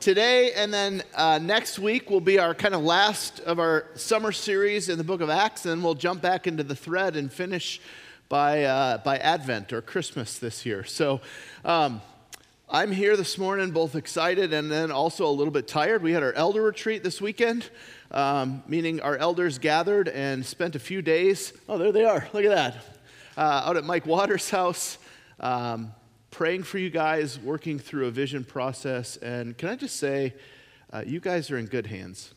today and then uh, next week will be our kind of last of our summer series in the book of Acts, and we'll jump back into the thread and finish by, uh, by Advent or Christmas this year. So um, I'm here this morning, both excited and then also a little bit tired. We had our elder retreat this weekend, um, meaning our elders gathered and spent a few days. Oh, there they are. Look at that. Uh, out at Mike Waters' house. Um, praying for you guys, working through a vision process. And can I just say, uh, you guys are in good hands.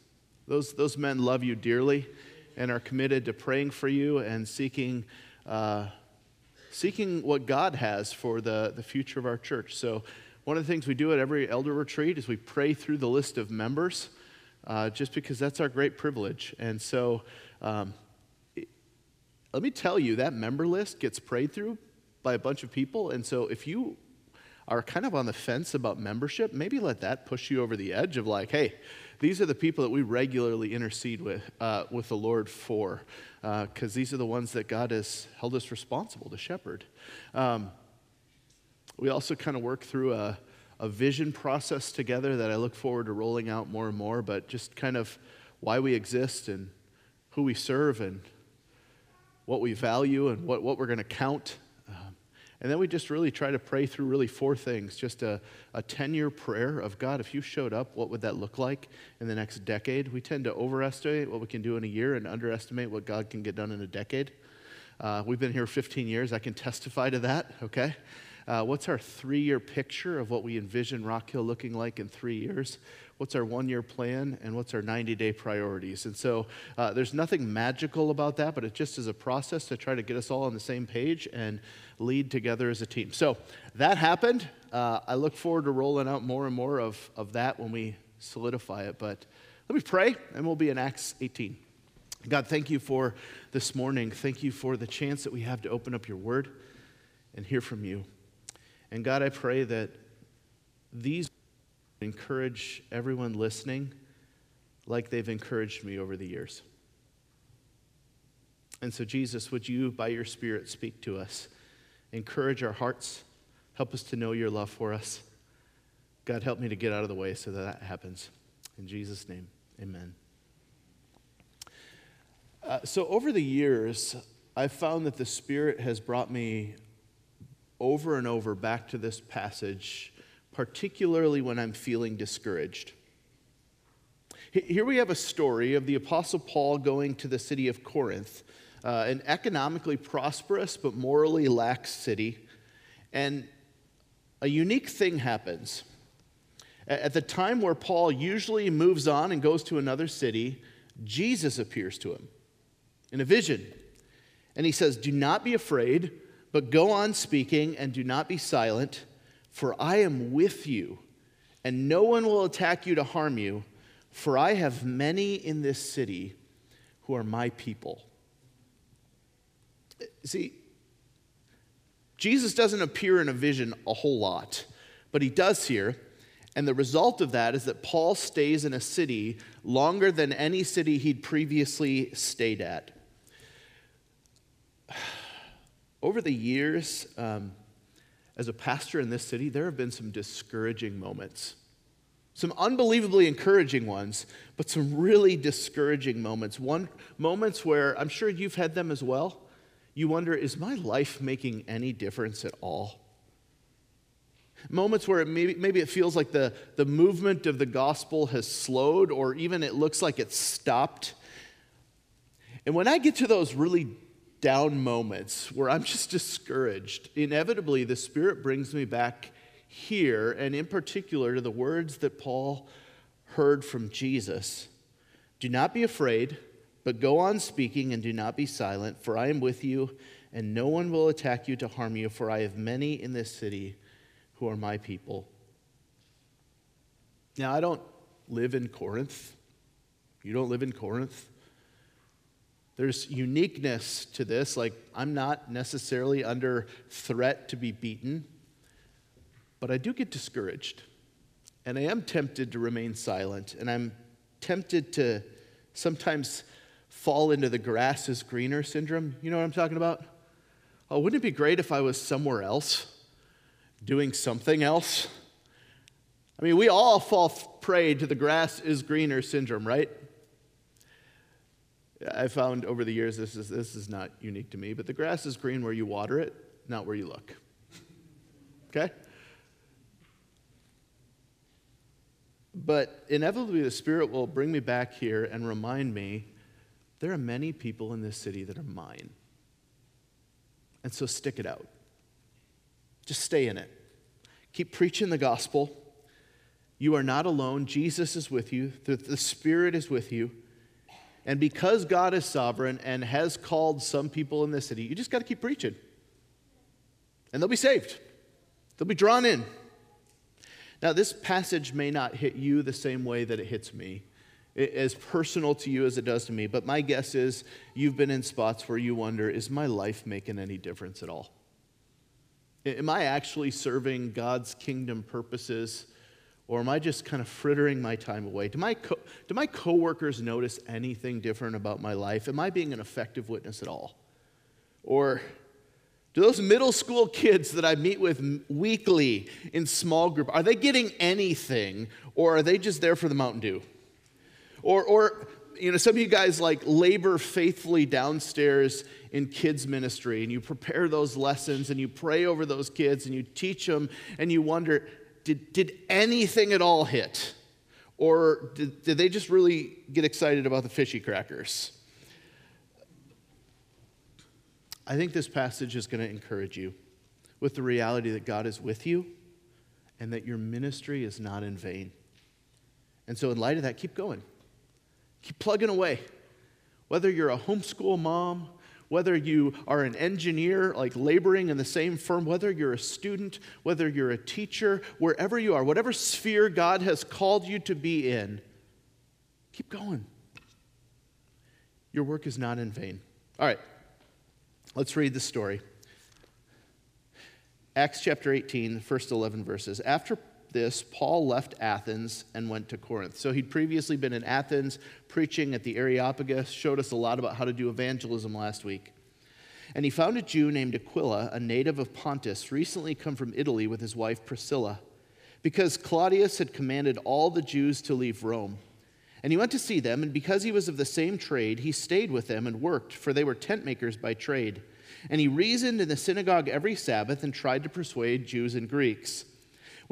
Those, those men love you dearly and are committed to praying for you and seeking, uh, seeking what God has for the, the future of our church. So, one of the things we do at every elder retreat is we pray through the list of members, uh, just because that's our great privilege. And so, um, it, let me tell you, that member list gets prayed through by a bunch of people. And so if you are kind of on the fence about membership, maybe let that push you over the edge of like, hey, these are the people that we regularly intercede with, uh, with the Lord for, because uh, these are the ones that God has held us responsible to shepherd. Um, we also kind of work through a, a vision process together that I look forward to rolling out more and more, but just kind of why we exist and who we serve and what we value and what, what we're going to count and then we just really try to pray through really four things just a, a 10 year prayer of God, if you showed up, what would that look like in the next decade? We tend to overestimate what we can do in a year and underestimate what God can get done in a decade. Uh, we've been here 15 years. I can testify to that, okay? Uh, what's our three year picture of what we envision Rock Hill looking like in three years? What's our one year plan? And what's our 90 day priorities? And so uh, there's nothing magical about that, but it just is a process to try to get us all on the same page and lead together as a team. So that happened. Uh, I look forward to rolling out more and more of, of that when we solidify it. But let me pray, and we'll be in Acts 18. God, thank you for this morning. Thank you for the chance that we have to open up your word and hear from you. And God, I pray that these encourage everyone listening like they've encouraged me over the years. And so, Jesus, would you, by your Spirit, speak to us, encourage our hearts, help us to know your love for us. God, help me to get out of the way so that that happens. In Jesus' name, amen. Uh, so, over the years, I've found that the Spirit has brought me over and over back to this passage, particularly when I'm feeling discouraged. Here we have a story of the Apostle Paul going to the city of Corinth, uh, an economically prosperous but morally lax city. And a unique thing happens. At the time where Paul usually moves on and goes to another city, Jesus appears to him in a vision. And he says, Do not be afraid. But go on speaking and do not be silent, for I am with you, and no one will attack you to harm you, for I have many in this city who are my people. See, Jesus doesn't appear in a vision a whole lot, but he does here. And the result of that is that Paul stays in a city longer than any city he'd previously stayed at over the years, um, as a pastor in this city, there have been some discouraging moments. Some unbelievably encouraging ones, but some really discouraging moments. One moments where I'm sure you've had them as well. You wonder, is my life making any difference at all? Moments where it maybe, maybe it feels like the, the movement of the gospel has slowed, or even it looks like it's stopped. And when I get to those really down moments where I'm just discouraged, inevitably the Spirit brings me back here, and in particular to the words that Paul heard from Jesus Do not be afraid, but go on speaking and do not be silent, for I am with you, and no one will attack you to harm you, for I have many in this city who are my people. Now, I don't live in Corinth. You don't live in Corinth. There's uniqueness to this. Like, I'm not necessarily under threat to be beaten, but I do get discouraged. And I am tempted to remain silent. And I'm tempted to sometimes fall into the grass is greener syndrome. You know what I'm talking about? Oh, wouldn't it be great if I was somewhere else, doing something else? I mean, we all fall prey to the grass is greener syndrome, right? I found over the years this is, this is not unique to me, but the grass is green where you water it, not where you look. okay? But inevitably, the Spirit will bring me back here and remind me there are many people in this city that are mine. And so stick it out. Just stay in it. Keep preaching the gospel. You are not alone. Jesus is with you, the Spirit is with you. And because God is sovereign and has called some people in this city, you just got to keep preaching. And they'll be saved, they'll be drawn in. Now, this passage may not hit you the same way that it hits me, as personal to you as it does to me, but my guess is you've been in spots where you wonder is my life making any difference at all? Am I actually serving God's kingdom purposes? Or am I just kind of frittering my time away? Do my, co- do my coworkers notice anything different about my life? Am I being an effective witness at all? Or do those middle school kids that I meet with weekly in small group, are they getting anything or are they just there for the Mountain Dew? Or, or you know, some of you guys like labor faithfully downstairs in kids' ministry and you prepare those lessons and you pray over those kids and you teach them and you wonder, did, did anything at all hit? Or did, did they just really get excited about the fishy crackers? I think this passage is going to encourage you with the reality that God is with you and that your ministry is not in vain. And so, in light of that, keep going. Keep plugging away. Whether you're a homeschool mom, whether you are an engineer, like laboring in the same firm, whether you're a student, whether you're a teacher, wherever you are, whatever sphere God has called you to be in, keep going. Your work is not in vain. All right, Let's read the story. Acts chapter 18, first 11 verses. After this, Paul left Athens and went to Corinth. So he'd previously been in Athens preaching at the Areopagus, showed us a lot about how to do evangelism last week. And he found a Jew named Aquila, a native of Pontus, recently come from Italy with his wife Priscilla, because Claudius had commanded all the Jews to leave Rome. And he went to see them, and because he was of the same trade, he stayed with them and worked, for they were tent makers by trade. And he reasoned in the synagogue every Sabbath and tried to persuade Jews and Greeks.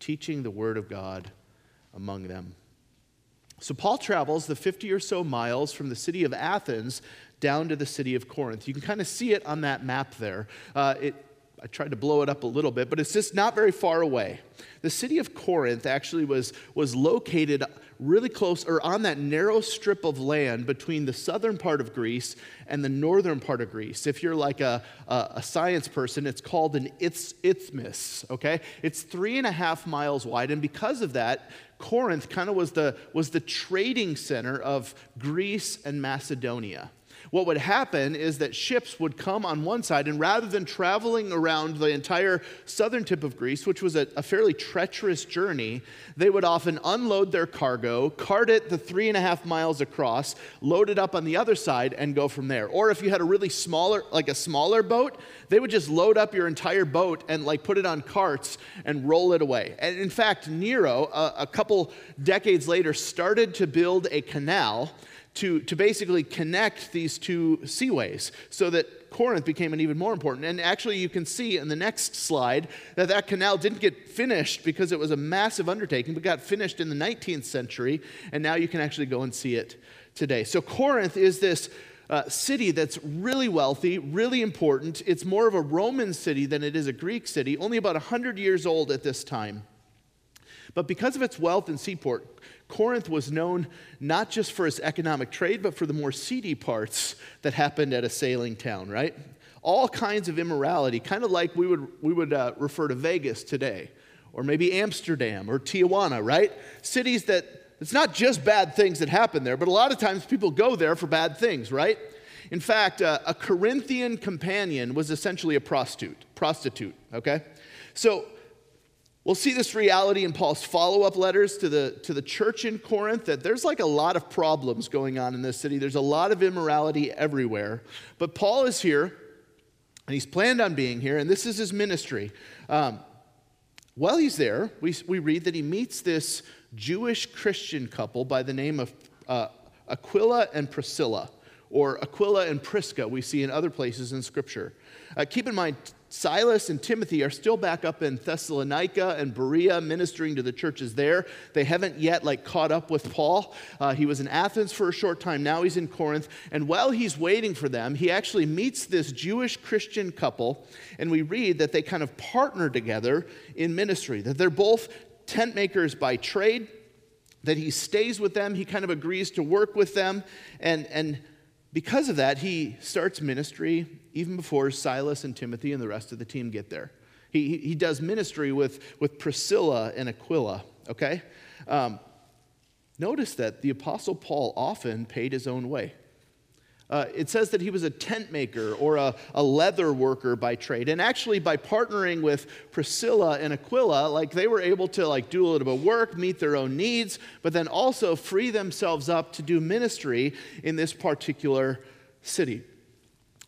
teaching the word of God among them. So Paul travels the 50 or so miles from the city of Athens down to the city of Corinth. You can kind of see it on that map there. Uh, it, I tried to blow it up a little bit, but it's just not very far away. The city of Corinth actually was, was located really close or on that narrow strip of land between the southern part of Greece and the northern part of Greece. If you're like a, a, a science person, it's called an isthmus, okay? It's three and a half miles wide, and because of that, Corinth kind of was the, was the trading center of Greece and Macedonia what would happen is that ships would come on one side, and rather than traveling around the entire southern tip of Greece, which was a, a, fairly treacherous journey, they would often unload their cargo, cart it the three and a half miles across, load it up on the other side, and go from there. Or if you had a really smaller, like a smaller boat, they would just load up your entire boat and like put it on carts and roll it away. And in fact, Nero, a, a couple decades later, started to build a canal to, to basically connect these two seaways so that Corinth became an even more important. And actually, you can see in the next slide that that canal didn't get finished because it was a massive undertaking, but got finished in the 19th century, and now you can actually go and see it today. So, Corinth is this uh, city that's really wealthy, really important. It's more of a Roman city than it is a Greek city, only about 100 years old at this time. But because of its wealth and seaport, Corinth was known not just for its economic trade, but for the more seedy parts that happened at a sailing town, right? All kinds of immorality, kind of like we would, we would uh, refer to Vegas today, or maybe Amsterdam or Tijuana, right? Cities that it's not just bad things that happen there, but a lot of times people go there for bad things, right? In fact, uh, a Corinthian companion was essentially a prostitute, prostitute, okay? So we'll see this reality in Paul's follow-up letters to the, to the church in Corinth that there's like a lot of problems going on in this city. There's a lot of immorality everywhere. But Paul is here, and he's planned on being here, and this is his ministry. Um, while he's there, we, we read that he meets this Jewish Christian couple by the name of uh, Aquila and Priscilla, or Aquila and Prisca, we see in other places in Scripture. Uh, keep in mind, Silas and Timothy are still back up in Thessalonica and Berea ministering to the churches there. They haven't yet like caught up with Paul. Uh, he was in Athens for a short time. Now he's in Corinth. And while he's waiting for them, he actually meets this Jewish Christian couple. And we read that they kind of partner together in ministry, that they're both tent makers by trade, that he stays with them, he kind of agrees to work with them, and, and because of that, he starts ministry even before Silas and Timothy and the rest of the team get there. He, he does ministry with, with Priscilla and Aquila, okay? Um, notice that the Apostle Paul often paid his own way. Uh, it says that he was a tent maker or a, a, leather worker by trade. And actually, by partnering with Priscilla and Aquila, like they were able to like do a little bit of work, meet their own needs, but then also free themselves up to do ministry in this particular city.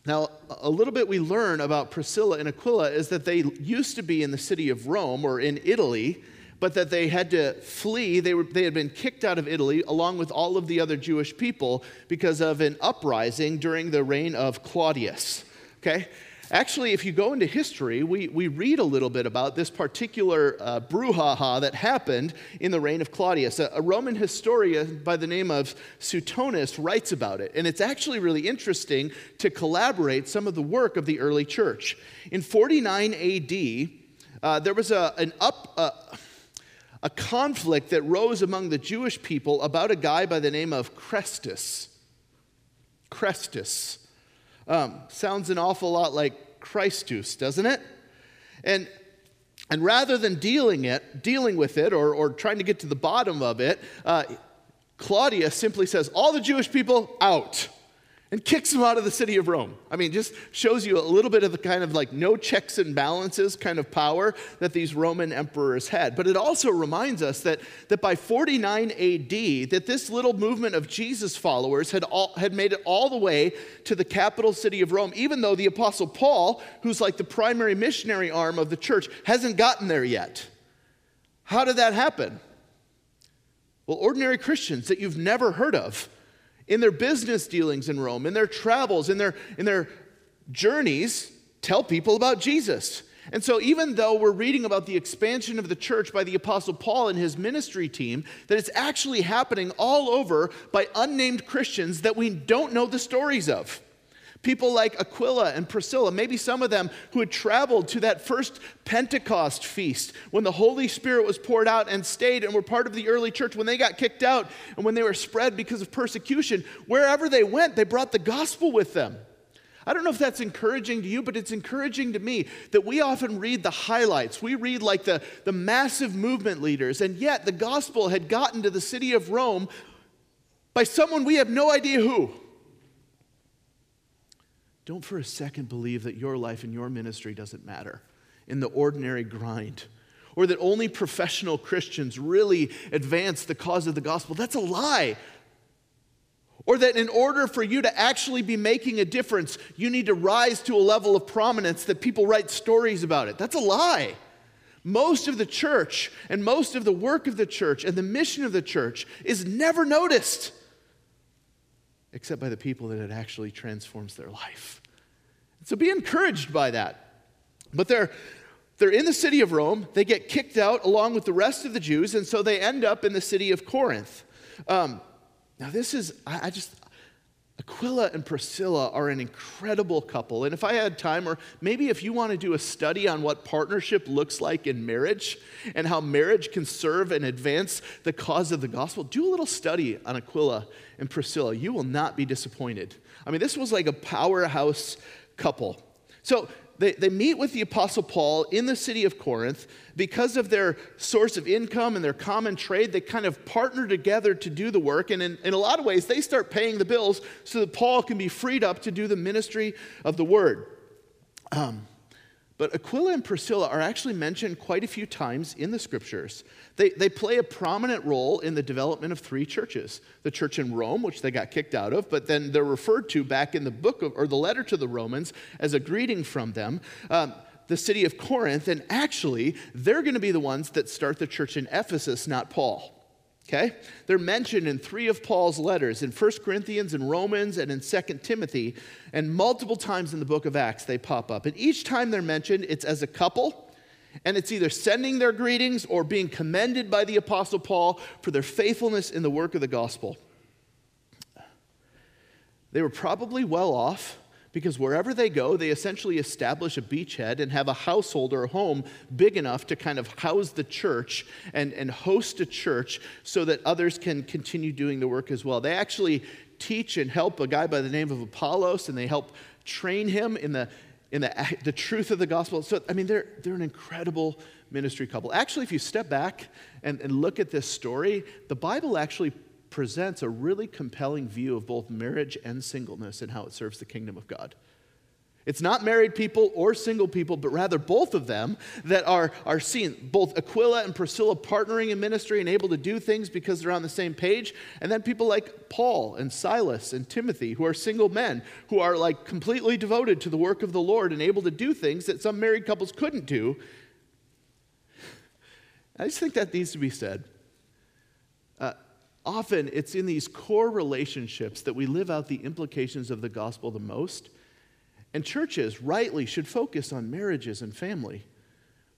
Now, a little bit we learn about Priscilla and Aquila is that they used to be in the city of Rome or in Italy, but that they had to flee. They, were, they had been kicked out of Italy along with all of the other Jewish people because of an uprising during the reign of Claudius. Okay? Actually, if you go into history, we, we read a little bit about this particular uh, brouhaha that happened in the reign of Claudius. A, a, Roman historian by the name of Suetonius writes about it, and it's actually really interesting to collaborate some of the work of the early church. In 49 AD, uh, there was a, an up. Uh, a conflict that rose among the Jewish people about a guy by the name of Chrestus. Chrestus. Um, sounds an awful lot like Christus, doesn't it? And, and rather than dealing, it, dealing with it or, or trying to get to the bottom of it, uh, Claudius simply says, All the Jewish people out and kicks him out of the city of Rome. I mean, just shows you a little bit of the kind of like no checks and balances kind of power that these Roman emperors had. But it also reminds us that, that by 49 AD, that this little movement of Jesus followers had, all, had made it all the way to the capital city of Rome, even though the Apostle Paul, who's like the primary missionary arm of the church, hasn't gotten there yet. How did that happen? Well, ordinary Christians that you've never heard of in their business dealings in Rome, in their travels, in their, in their journeys, tell people about Jesus. And so, even though we're reading about the expansion of the church by the Apostle Paul and his ministry team, that it's actually happening all over by unnamed Christians that we don't know the stories of. People like Aquila and Priscilla, maybe some of them who had traveled to that first Pentecost feast when the Holy Spirit was poured out and stayed and were part of the early church when they got kicked out and when they were spread because of persecution. Wherever they went, they brought the gospel with them. I don't know if that's encouraging to you, but it's encouraging to me that we often read the highlights. We read like the, the massive movement leaders, and yet the gospel had gotten to the city of Rome by someone we have no idea who. Don't for a second believe that your life and your ministry doesn't matter in the ordinary grind or that only professional Christians really advance the cause of the gospel. That's a lie. Or that in order for you to actually be making a difference, you need to rise to a level of prominence that people write stories about it. That's a lie. Most of the church and most of the work of the church and the mission of the church is never noticed. Except by the people that it actually transforms their life. So be encouraged by that. But they're, they're in the city of Rome. They get kicked out along with the rest of the Jews, and so they end up in the city of Corinth. Um, now, this is, I, I just, Aquila and Priscilla are an incredible couple. And if I had time, or maybe if you want to do a study on what partnership looks like in marriage and how marriage can serve and advance the cause of the gospel, do a little study on Aquila and Priscilla. You will not be disappointed. I mean, this was like a powerhouse couple. So they, they meet with the Apostle Paul in the city of Corinth. Because of their source of income and their common trade, they kind of partner together to do the work. And in, in a lot of ways, they start paying the bills so that Paul can be freed up to do the ministry of the word. Um, but Aquila and Priscilla are actually mentioned quite a few times in the scriptures. They, they play a prominent role in the development of three churches the church in Rome, which they got kicked out of, but then they're referred to back in the book of, or the letter to the Romans as a greeting from them. Um, the city of Corinth, and actually, they're going to be the ones that start the church in Ephesus, not Paul. Okay? They're mentioned in three of Paul's letters in 1 Corinthians and Romans and in 2 Timothy, and multiple times in the book of Acts they pop up. And each time they're mentioned, it's as a couple, and it's either sending their greetings or being commended by the Apostle Paul for their faithfulness in the work of the gospel. They were probably well off because wherever they go, they essentially establish a beachhead and have a household or a home big enough to kind of house the church and, and host a church so that others can continue doing the work as well. They actually teach and help a guy by the name of Apollos, and they help train him in the in the, the truth of the gospel. So, I mean, they're, they're an incredible ministry couple. Actually, if you step back and, and look at this story, the Bible actually presents a really compelling view of both marriage and singleness and how it serves the kingdom of God. It's not married people or single people, but rather both of them that are, are seen. Both Aquila and Priscilla partnering in ministry and able to do things because they're on the same page. And then people like Paul and Silas and Timothy, who are single men, who are like completely devoted to the work of the Lord and able to do things that some married couples couldn't do. I just think that needs to be said. Often it's in these core relationships that we live out the implications of the gospel the most. And churches, rightly, should focus on marriages and family.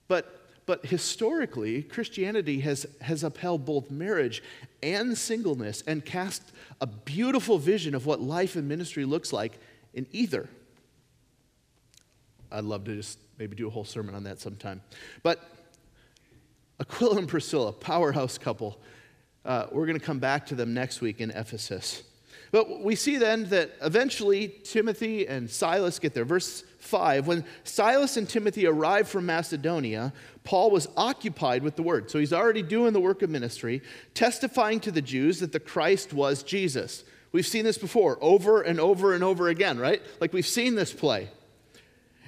But, but historically, Christianity has, has upheld both marriage and singleness and cast a beautiful vision of what life and ministry looks like in either. I'd love to just maybe do a whole sermon on that sometime. But Aquila and Priscilla, powerhouse couple, uh, we're going to come back to them next week in Ephesus. But we see then that eventually Timothy and Silas get there. Verse 5 When Silas and Timothy arrived from Macedonia, Paul was occupied with the word. So he's already doing the work of ministry, testifying to the Jews that the Christ was Jesus. We've seen this before, over and over and over again, right? Like we've seen this play.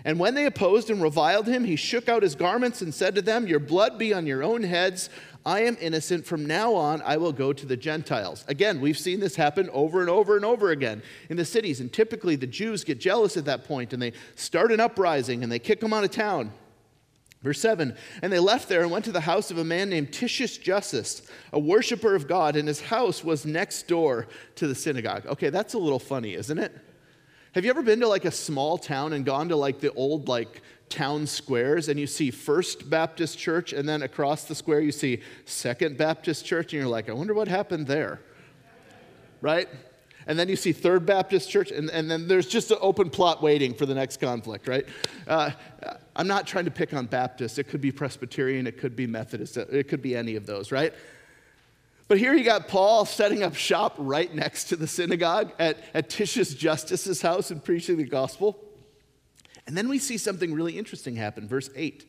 And when they opposed and reviled him, he shook out his garments and said to them, Your blood be on your own heads. I am innocent. From now on, I will go to the Gentiles. Again, we've seen this happen over and over and over again in the cities. And typically, the Jews get jealous at that point and they start an uprising and they kick them out of town. Verse 7 And they left there and went to the house of a man named Titius Justus, a worshiper of God, and his house was next door to the synagogue. Okay, that's a little funny, isn't it? Have you ever been to like a small town and gone to like the old like town squares and you see First Baptist Church, and then across the square you see Second Baptist Church, and you're like, I wonder what happened there. Right? And then you see Third Baptist Church, and, and then there's just an open plot waiting for the next conflict, right? Uh, I'm not trying to pick on Baptist. It could be Presbyterian, it could be Methodist, it could be any of those, right? But here you got Paul setting up shop right next to the synagogue at, at Titius Justus's house and preaching the gospel. And then we see something really interesting happen. Verse 8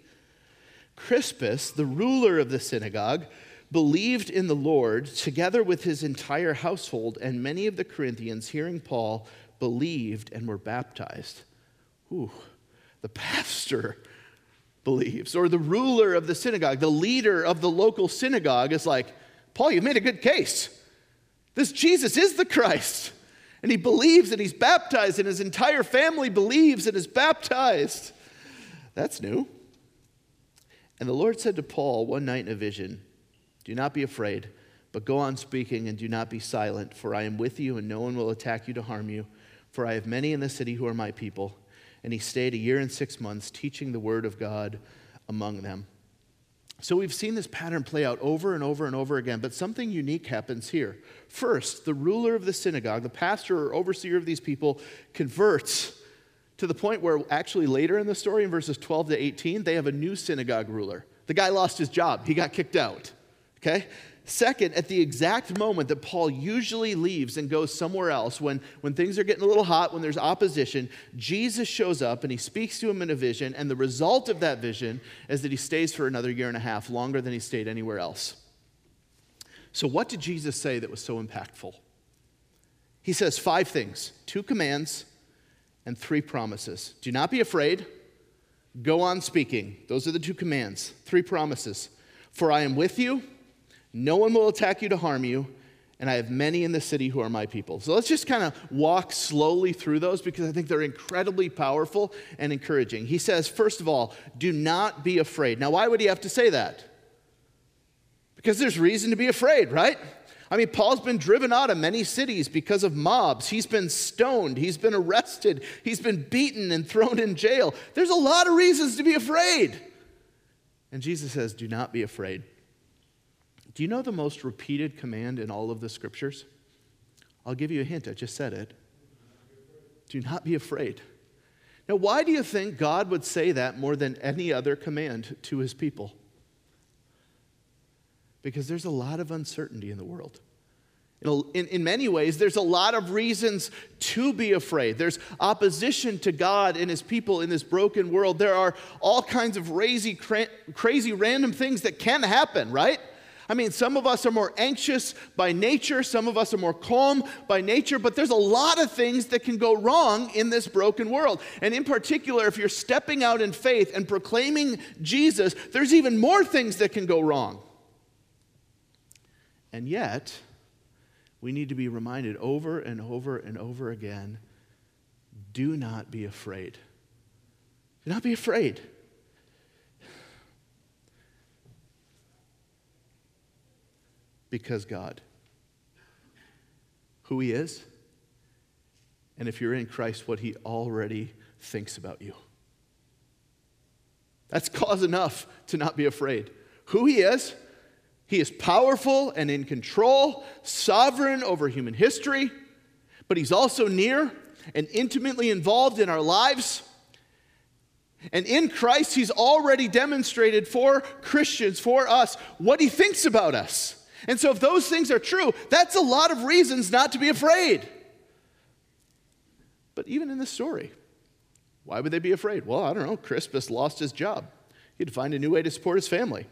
Crispus, the ruler of the synagogue, believed in the Lord together with his entire household, and many of the Corinthians, hearing Paul, believed and were baptized. The pastor believes, or the ruler of the synagogue, the leader of the local synagogue is like, Paul, you've made a good case. This Jesus is the Christ and he believes and he's baptized, and his entire family believes and is baptized. That's new. And the Lord said to Paul one night in a vision, Do not be afraid, But go on speaking and do not be silent, for I am with you, and no one will attack you to harm you. For I have many in the city who are my people. And he stayed a year and six months, teaching the word of God among them. So we've seen this pattern play out over and over and over again, but something unique happens here. First, the ruler of the synagogue, the pastor or overseer of these people, converts to the point where actually later in the story, in verses 12 to 18, they have a new synagogue ruler. The guy lost his job, he got kicked out. Okay? Second, at the exact moment that Paul usually leaves and goes somewhere else, when, when things are getting a little hot, when there's opposition, Jesus shows up and he speaks to him in a vision. And the result of that vision is that he stays for another year and a half, longer than he stayed anywhere else. So, what did Jesus say that was so impactful? He says five things two commands and three promises. Do not be afraid, go on speaking. Those are the two commands, three promises. For I am with you no one will attack you to harm you, and I have many in the city who are my people. So let's just kind of walk slowly through those because I think they're incredibly powerful and encouraging. He says, first of all, do not be afraid. Now, why would he have to say that? Because there's reason to be afraid, right? I mean, Paul's been driven out of many cities because of mobs. He's been stoned. He's been arrested. He's been beaten and thrown in jail. There's a lot of reasons to be afraid. And Jesus says, Do not be afraid. Do you know the most repeated command in all of the scriptures? I'll give you a hint, I just said it. Do not be afraid. Now, why do you think God would say that more than any other command to his people? Because there's a lot of uncertainty in the world. In, in many ways, there's a lot of reasons to be afraid. There's opposition to God and his people in this broken world. There are all kinds of crazy, crazy random things that can happen, right? I mean, some of us are more anxious by nature, some of us are more calm by nature, but there's a lot of things that can go wrong in this broken world. And in particular, if you're stepping out in faith and proclaiming Jesus, there's even more things that can go wrong. And yet, we need to be reminded over and over and over again do not be afraid. Do not be afraid. Because God. Who He is, and if you're in Christ, what He already thinks about you. That's cause enough to not be afraid. Who He is, He is powerful and in control, sovereign over human history, but He's also near and intimately involved in our lives. And in Christ, He's already demonstrated for Christians, for us, what He thinks about us. And so, if those things are true, that's a lot of reasons not to be afraid. But even in this story, why would they be afraid? Well, I don't know. Crispus lost his job. He had to find a new way to support his family.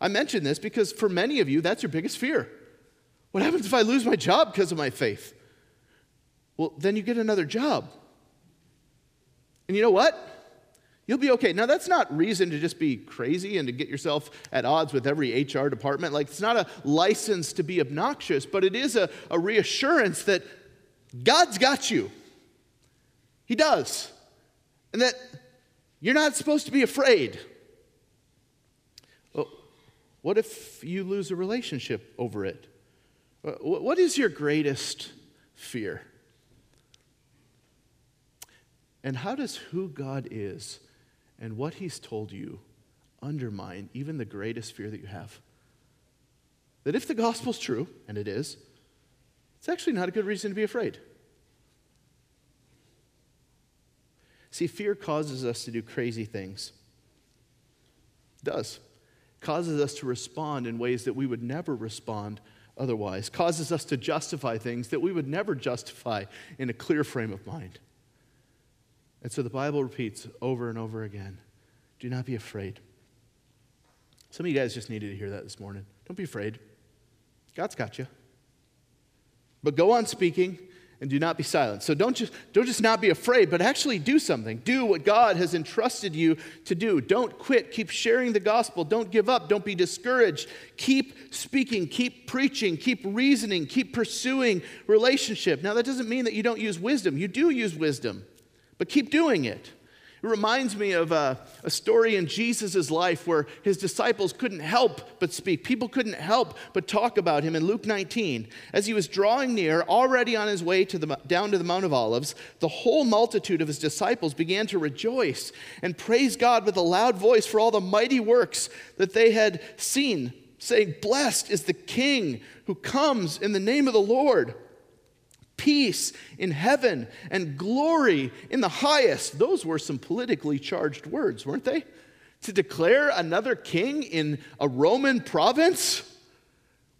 I mention this because for many of you, that's your biggest fear. What happens if I lose my job because of my faith? Well, then you get another job. And you know what? You'll be okay. Now, that's not reason to just be crazy and to get yourself at odds with every HR department. Like, it's not a license to be obnoxious, but it is a, a reassurance that God's got you. He does. And that you're not supposed to be afraid. Well, what if you lose a relationship over it? What is your greatest fear? And how does who God is and what he's told you undermine even the greatest fear that you have. That if the gospel's true, and it is, it's actually not a good reason to be afraid. See, fear causes us to do crazy things. It does. It causes us to respond in ways that we would never respond otherwise. It causes us to justify things that we would never justify in a clear frame of mind. And so the Bible repeats over and over again do not be afraid. Some of you guys just needed to hear that this morning. Don't be afraid. God's got you. But go on speaking and do not be silent. So don't just, don't just not be afraid, but actually do something. Do what God has entrusted you to do. Don't quit. Keep sharing the gospel. Don't give up. Don't be discouraged. Keep speaking. Keep preaching. Keep reasoning. Keep pursuing relationship. Now, that doesn't mean that you don't use wisdom. You do use wisdom but keep doing it. It reminds me of a, a story in Jesus' life where his disciples couldn't help but speak. People couldn't help but talk about him in Luke 19. As he was drawing near, already on his way to the, down to the Mount of Olives, the whole multitude of his disciples began to rejoice and praise God with a loud voice for all the mighty works that they had seen, saying, Blessed is the King who comes in the name of the Lord peace in heaven and glory in the highest. Those were some politically charged words, weren't they? To declare another king in a Roman province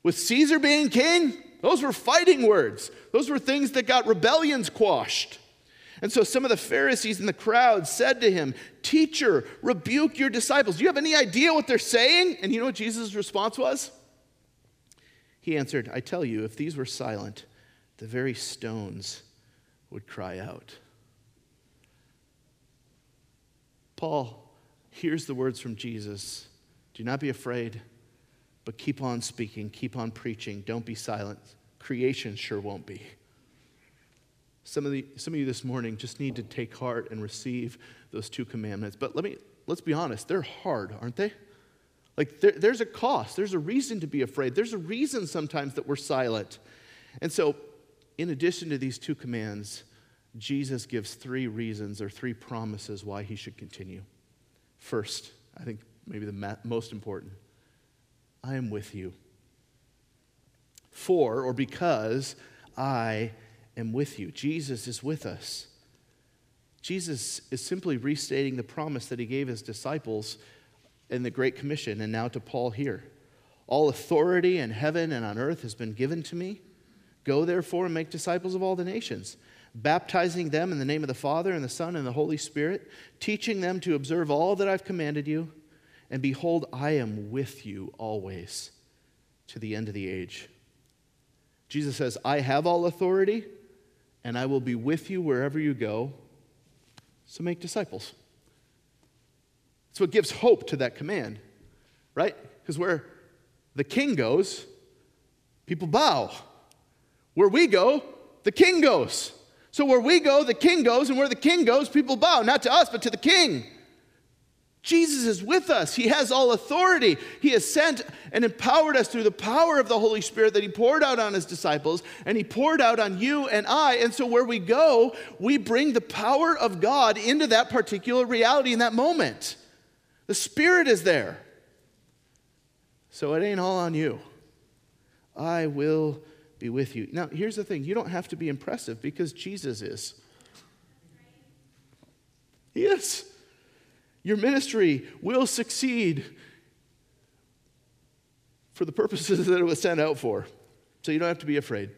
with Caesar being king, those were fighting words. Those were things that got rebellions quashed. And so some of the Pharisees in the crowd said to him, Teacher, rebuke your disciples. Do you have any idea what they're saying? And you know what Jesus' response was? He answered, I tell you, if these were silent, the very stones would cry out. Paul hears the words from Jesus Do not be afraid, but keep on speaking, keep on preaching, don't be silent. Creation sure won't be. Some of, the, some of you this morning just need to take heart and receive those two commandments. But let me, let's be honest, they're hard, aren't they? Like, there, there's a cost. There's a reason to be afraid. There's a reason sometimes that we're silent. And so, in addition to these two commands, Jesus gives three reasons or three promises why he should continue. First, I think maybe the most important I am with you. For or because I am with you. Jesus is with us. Jesus is simply restating the promise that he gave his disciples in the Great Commission and now to Paul here. All authority in heaven and on earth has been given to me. Go therefore and make disciples of all the nations, baptizing them in the name of the Father and the Son and the Holy Spirit, teaching them to observe all that I've commanded you. And behold, I am with you always to the end of the age. Jesus says, I have all authority, and I will be with you wherever you go. So make disciples. So it gives hope to that command, right? Because where the king goes, people bow. Where we go, the king goes. So where we go, the king goes, and where the king goes, people bow, not to us, but to the king. Jesus is with us. He has all authority. He has sent and empowered us through the power of the Holy Spirit that He poured out on His disciples, and He poured out on you and I. And so, where we go, we bring the power of God into that particular reality in that moment. The Spirit is there. So, it ain't all on you. I will be with you. Now, here's the thing you don't have to be impressive because Jesus is. He is. Your ministry will succeed for the purposes that it was sent out for. So you don't have to be afraid.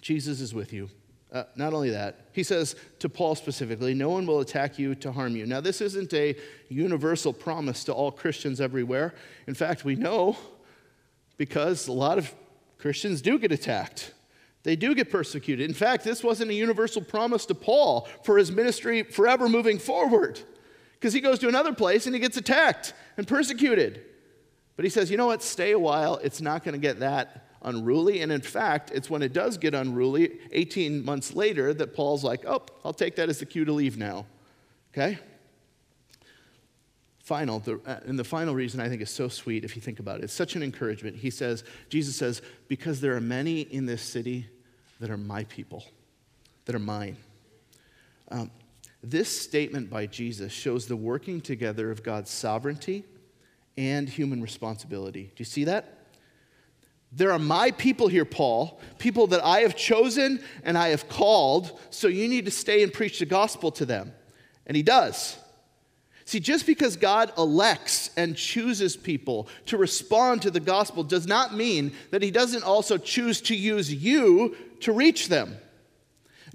Jesus is with you. Uh, not only that, he says to Paul specifically, no one will attack you to harm you. Now, this isn't a universal promise to all Christians everywhere. In fact, we know because a lot of Christians do get attacked. They do get persecuted. In fact, this wasn't a universal promise to Paul for his ministry forever moving forward, because he goes to another place and he gets attacked and persecuted. But he says, you know what, stay a while. It's not going to get that unruly. And in fact, it's when it does get unruly, 18 months later, that Paul's like, oh, I'll take that as the cue to leave now. Okay? Final, the, uh, and the final reason I think is so sweet if you think about it, it's such an encouragement. He says, Jesus says, because there are many in this city that are my people, that are mine. Um, this statement by Jesus shows the working together of God's sovereignty and human responsibility. Do you see that? There are my people here, Paul, people that I have chosen and I have called, so you need to stay and preach the gospel to them. And he does. See, just because God elects and chooses people to respond to the gospel does not mean that He doesn't also choose to use you to reach them.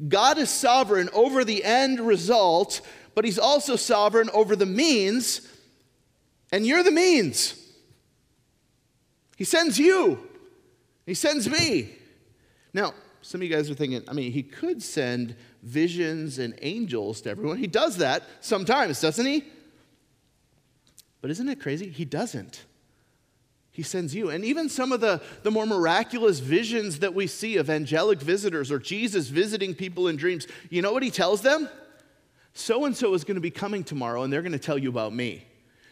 God is sovereign over the end result, but He's also sovereign over the means, and you're the means. He sends you, He sends me. Now, some of you guys are thinking, I mean, He could send visions and angels to everyone. He does that sometimes, doesn't He? But isn't it crazy? He doesn't. He sends you. And even some of the, the more miraculous visions that we see of angelic visitors or Jesus visiting people in dreams, you know what he tells them? so and so is going to be coming tomorrow and they're going to tell you about me.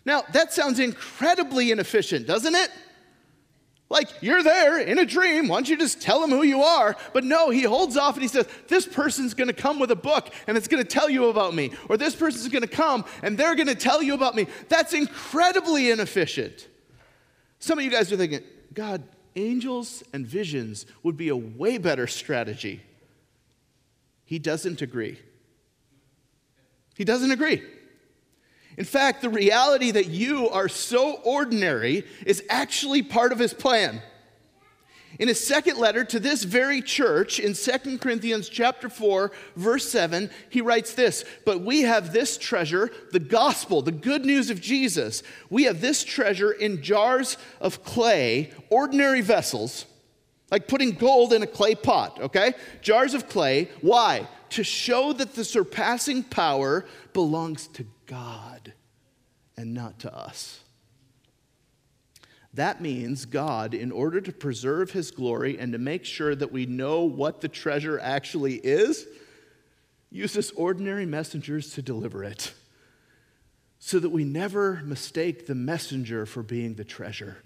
Now, that sounds incredibly inefficient, doesn't it? Like, you're there in a dream. Why don't you just tell him who you are? But no, he holds off and he says, This person's going to come with a book and it's going to tell you about me. Or this person's going to come and they're going to tell you about me. That's incredibly inefficient. Some of you guys are thinking, God, angels and visions would be a way better strategy. He doesn't agree. He doesn't agree. In fact, the reality that you are so ordinary is actually part of his plan. In his second letter to this very church in 2 Corinthians chapter 4 verse 7, he writes this, "But we have this treasure, the gospel, the good news of Jesus. We have this treasure in jars of clay, ordinary vessels, like putting gold in a clay pot, okay? Jars of clay. Why? To show that the surpassing power belongs to God and not to us. That means God, in order to preserve his glory and to make sure that we know what the treasure actually is, uses ordinary messengers to deliver it so that we never mistake the messenger for being the treasure,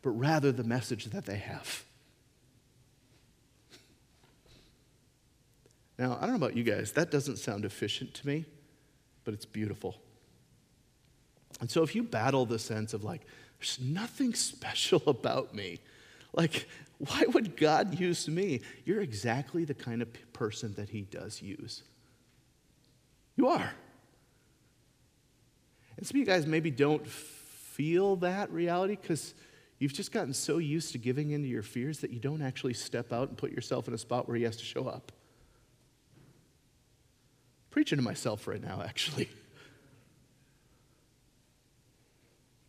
but rather the message that they have. Now, I don't know about you guys, that doesn't sound efficient to me but it's beautiful. And so if you battle the sense of like, there's nothing special about me, like, why would God use me? You're exactly the kind of person that He does use. You are. And some of you guys maybe don't feel that reality because you've just gotten so used to giving into your fears that you don't actually step out and put yourself in a spot where He has to show up preaching to myself right now, actually.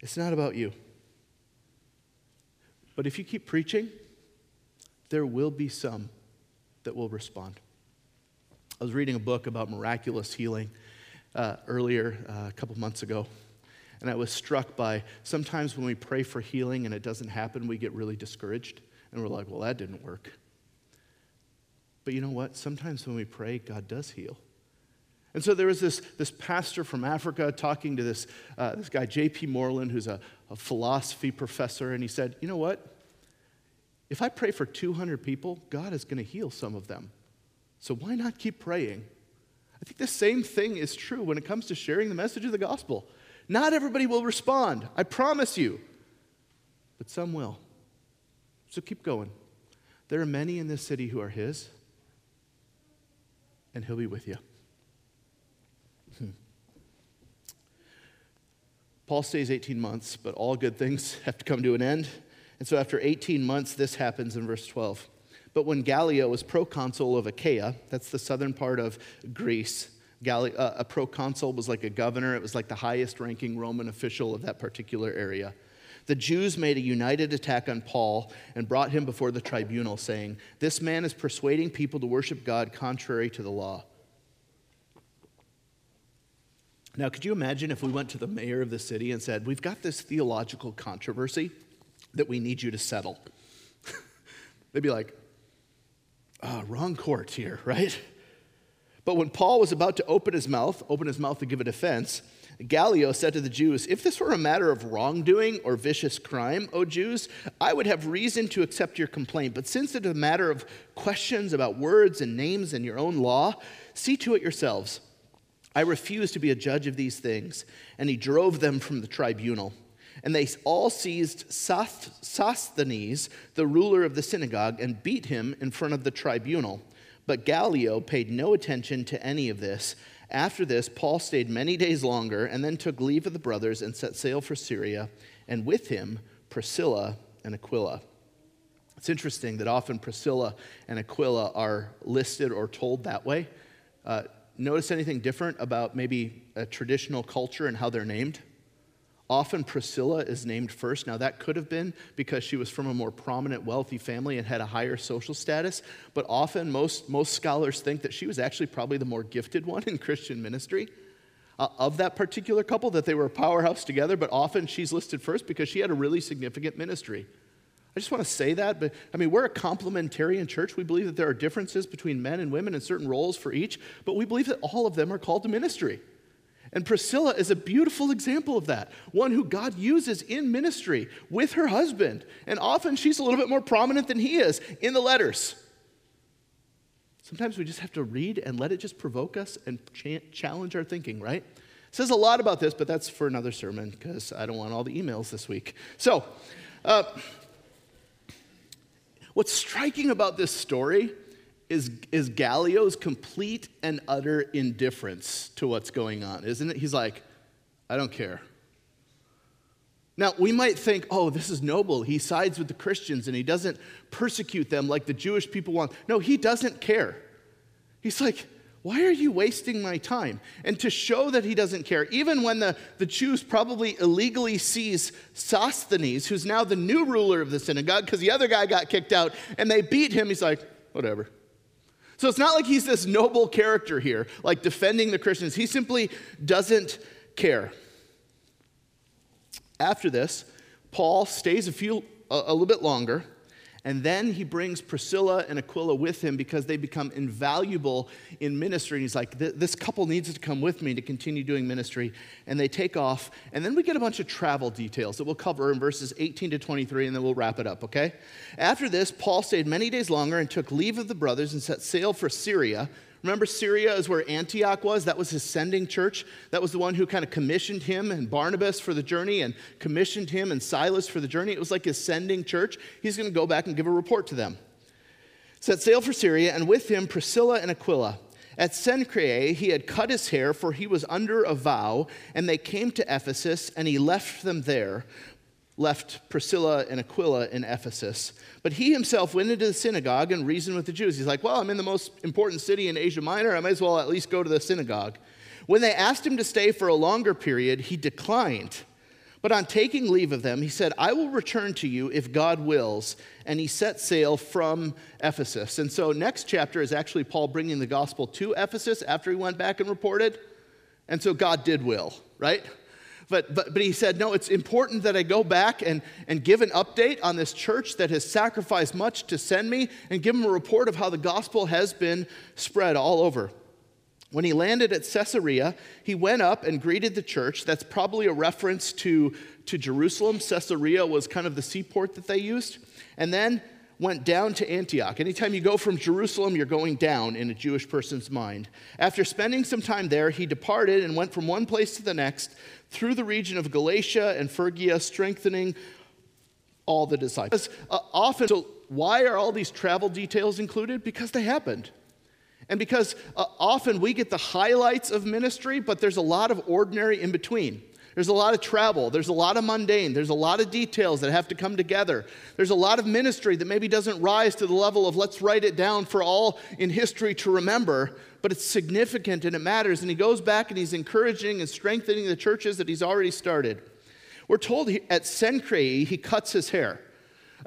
It's not about you. But if you keep preaching, there will be some that will respond. I was reading a book about miraculous healing uh, earlier, uh, a couple months ago, and I was struck by sometimes when we pray for healing and it doesn't happen, we get really discouraged, and we're like, well, that didn't work. But you know what? Sometimes when we pray, God does heal. And so there was this, this pastor from Africa talking to this, uh, this guy, J.P. Moreland, who's a, a philosophy professor, and he said, You know what? If I pray for 200 people, God is going to heal some of them. So why not keep praying? I think the same thing is true when it comes to sharing the message of the gospel. Not everybody will respond, I promise you, but some will. So keep going. There are many in this city who are His, and He'll be with you. Paul stays 18 months, but all good things have to come to an end. And so after 18 months, this happens in verse 12. But when Gallio was proconsul of Achaia, that's the southern part of Greece, Galli- uh, a proconsul was like a governor, it was like the highest ranking Roman official of that particular area. The Jews made a united attack on Paul and brought him before the tribunal, saying, This man is persuading people to worship God contrary to the law. Now, could you imagine if we went to the mayor of the city and said, We've got this theological controversy that we need you to settle? They'd be like, oh, wrong court here, right? But when Paul was about to open his mouth, open his mouth to give a defense, Gallio said to the Jews, If this were a matter of wrongdoing or vicious crime, O Jews, I would have reason to accept your complaint. But since it is a matter of questions about words and names and your own law, see to it yourselves. I refuse to be a judge of these things. And he drove them from the tribunal. And they all seized Sosthenes, the ruler of the synagogue, and beat him in front of the tribunal. But Gallio paid no attention to any of this. After this, Paul stayed many days longer and then took leave of the brothers and set sail for Syria, and with him Priscilla and Aquila. It's interesting that often Priscilla and Aquila are listed or told that way. Uh, notice anything different about maybe a traditional culture and how they're named? Often Priscilla is named first. Now, that could have been because she was from a more prominent, wealthy family and had a higher social status, but often most, most scholars think that she was actually probably the more gifted one in Christian ministry. Uh, of that particular couple, that they were a powerhouse together, but often she's listed first because she had a really significant ministry. I just want to say that, but I mean, we're a complementarian church. We believe that there are differences between men and women and certain roles for each, but we believe that all of them are called to ministry. And Priscilla is a beautiful example of that, one who God uses in ministry with her husband. And often she's a little bit more prominent than he is in the letters. Sometimes we just have to read and let it just provoke us and challenge our thinking, right? It says a lot about this, but that's for another sermon because I don't want all the emails this week. So, uh, What's striking about this story is, is Gallio's complete and utter indifference to what's going on, isn't it? He's like, I don't care. Now, we might think, oh, this is noble. He sides with the Christians and he doesn't persecute them like the Jewish people want. No, he doesn't care. He's like, why are you wasting my time? And to show that he doesn't care, even when the, the Jews probably illegally seize Sosthenes, who's now the new ruler of the synagogue, because the other guy got kicked out, and they beat him, he's like, whatever. So it's not like he's this noble character here, like defending the Christians. He simply doesn't care. After this, Paul stays a few a, a little bit longer and then he brings Priscilla and Aquila with him because they become invaluable in ministry. And he's like, This couple needs to come with me to continue doing ministry. And they take off. And then we get a bunch of travel details that we'll cover in verses 18 to 23, and then we'll wrap it up, okay? After this, Paul stayed many days longer and took leave of the brothers and set sail for Syria Remember, Syria is where Antioch was? That was his sending church. That was the one who kind of commissioned him and Barnabas for the journey and commissioned him and Silas for the journey. It was like his sending church. He's going to go back and give a report to them. Set sail for Syria, and with him Priscilla and Aquila. At Cenchreae, he had cut his hair, for he was under a vow, and they came to Ephesus, and he left them there left Priscilla and Aquila in Ephesus. But he himself went into the synagogue and reasoned with the Jews. He's like, Well, I'm in the most important city in Asia Minor. I might as well at least go to the synagogue. When they asked him to stay for a longer period, he declined. But on taking leave of them, he said, I will return to you if God wills. And he set sail from Ephesus. And so, next chapter is actually Paul bringing the gospel to Ephesus after he went back and reported. And so, God did will, right? But, but, but he said, No, it's important that I go back and, and give an update on this church that has sacrificed much to send me and give them a report of how the gospel has been spread all over. When he landed at Caesarea, he went up and greeted the church. That's probably a reference to, to Jerusalem. Caesarea was kind of the seaport that they used. And then went down to Antioch. Anytime you go from Jerusalem, you're going down in a Jewish person's mind. After spending some time there, he departed and went from one place to the next through the region of Galatia and Phrygia, strengthening all the disciples. Uh, often, so why are all these travel details included? Because they happened. And because uh, often we get the highlights of ministry, but there's a lot of ordinary in between. There's a lot of travel. There's a lot of mundane. There's a lot of details that have to come together. There's a lot of ministry that maybe doesn't rise to the level of let's write it down for all in history to remember, but it's significant and it matters. And he goes back and he's encouraging and strengthening the churches that he's already started. We're told at Cenchreae he cuts his hair.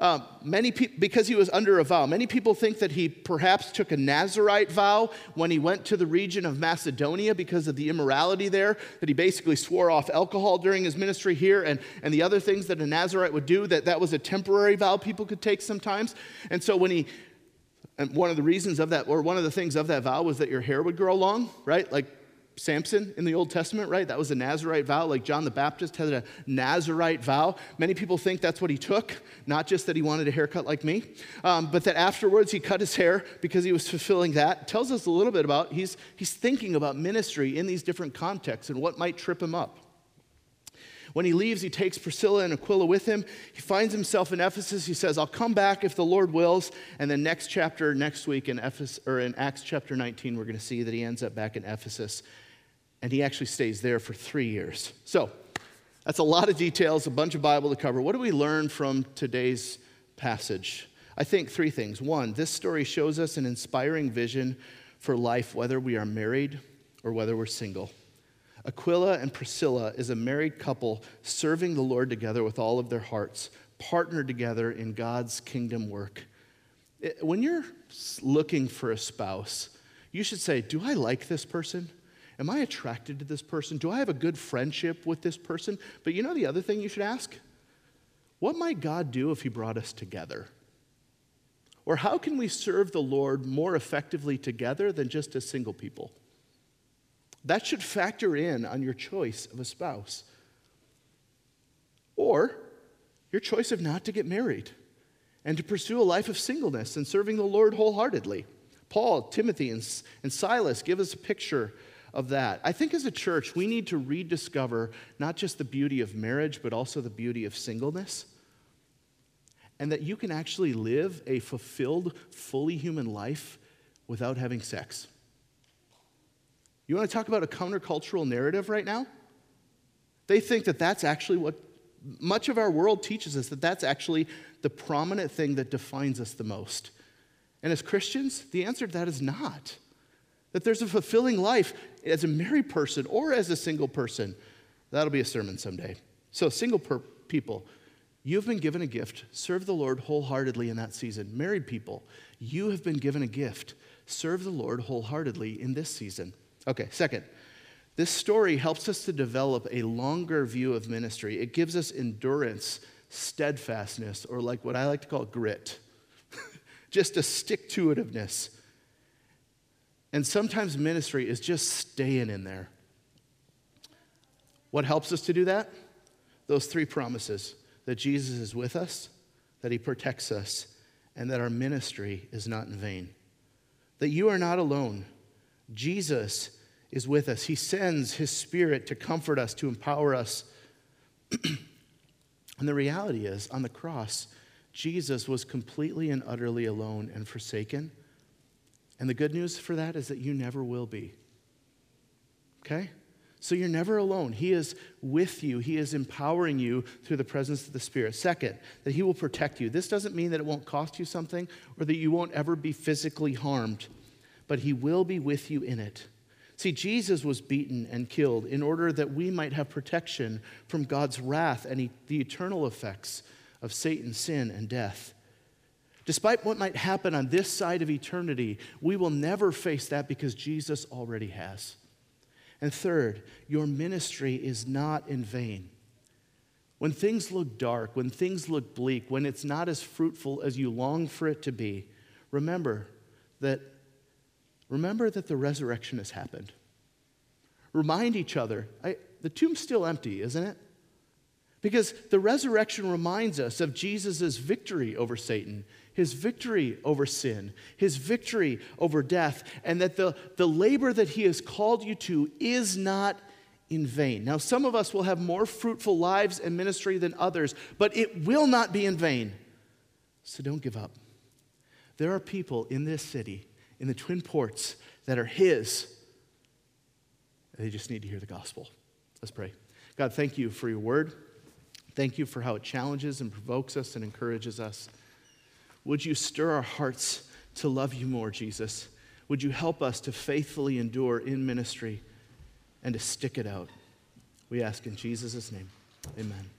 Uh, many pe- because he was under a vow. Many people think that he perhaps took a Nazarite vow when he went to the region of Macedonia because of the immorality there, that he basically swore off alcohol during his ministry here and, and the other things that a Nazarite would do, that that was a temporary vow people could take sometimes. And so when he, and one of the reasons of that, or one of the things of that vow was that your hair would grow long, right? Like Samson in the Old Testament, right? That was a Nazarite vow, like John the Baptist had a Nazarite vow. Many people think that's what he took, not just that he wanted a haircut like me, um, but that afterwards he cut his hair because he was fulfilling that. Tells us a little bit about he's, he's thinking about ministry in these different contexts and what might trip him up. When he leaves, he takes Priscilla and Aquila with him. He finds himself in Ephesus. He says, I'll come back if the Lord wills. And then next chapter, next week in, Ephes- or in Acts chapter 19, we're going to see that he ends up back in Ephesus. And he actually stays there for three years. So that's a lot of details, a bunch of Bible to cover. What do we learn from today's passage? I think three things. One, this story shows us an inspiring vision for life, whether we are married or whether we're single. Aquila and Priscilla is a married couple serving the Lord together with all of their hearts, partnered together in God's kingdom work. When you're looking for a spouse, you should say, Do I like this person? Am I attracted to this person? Do I have a good friendship with this person? But you know the other thing you should ask? what might God do if He brought us together? Or how can we serve the Lord more effectively together than just as single people? That should factor in on your choice of a spouse. Or your choice of not to get married and to pursue a life of singleness and serving the Lord wholeheartedly. Paul, Timothy, and, and Silas give us a picture of that. I think as a church, we need to rediscover not just the beauty of marriage, but also the beauty of singleness. And that you can actually live a fulfilled, fully human life without having sex. You want to talk about a countercultural narrative right now? They think that that's actually what much of our world teaches us that that's actually the prominent thing that defines us the most. And as Christians, the answer to that is not. That there's a fulfilling life as a married person or as a single person. That'll be a sermon someday. So, single per- people, you've been given a gift. Serve the Lord wholeheartedly in that season. Married people, you have been given a gift. Serve the Lord wholeheartedly in this season. Okay, second, this story helps us to develop a longer view of ministry. It gives us endurance, steadfastness, or like what I like to call grit, just a stick to itiveness. And sometimes ministry is just staying in there. What helps us to do that? Those three promises that Jesus is with us, that he protects us, and that our ministry is not in vain. That you are not alone. Jesus is with us. He sends His Spirit to comfort us, to empower us. and the reality is, on the cross, Jesus was completely and utterly alone and forsaken. And the good news for that is that you never will be. Okay? So you're never alone. He is with you. He is empowering you through the presence of the Spirit. Second, that He will protect you. This doesn't mean that it won't cost you something or that you won't ever be physically harmed, but He will be with you in it. See, Jesus was beaten and killed in order that we might have protection from God's wrath and the eternal effects of Satan's sin and death. Despite what might happen on this side of eternity, we will never face that because Jesus already has. And third, your ministry is not in vain. When things look dark, when things look bleak, when it's not as fruitful as you long for it to be, remember that remember that the resurrection has happened. Remind each other. I, the tomb's still empty, isn't it? Because the resurrection reminds us of Jesus' victory over Satan, his victory over sin, his victory over death, and that the, the labor that he has called you to is not in vain. Now, some of us will have more fruitful lives and ministry than others, but it will not be in vain. So don't give up. There are people in this city in the Twin Ports that are His. They just need to hear the gospel. Let's pray. God, thank you for your word. Thank you for how it challenges and provokes us and encourages us. Would you stir our hearts to love you more, Jesus? Would you help us to faithfully endure in ministry and to stick it out? We ask in Jesus' name. Amen.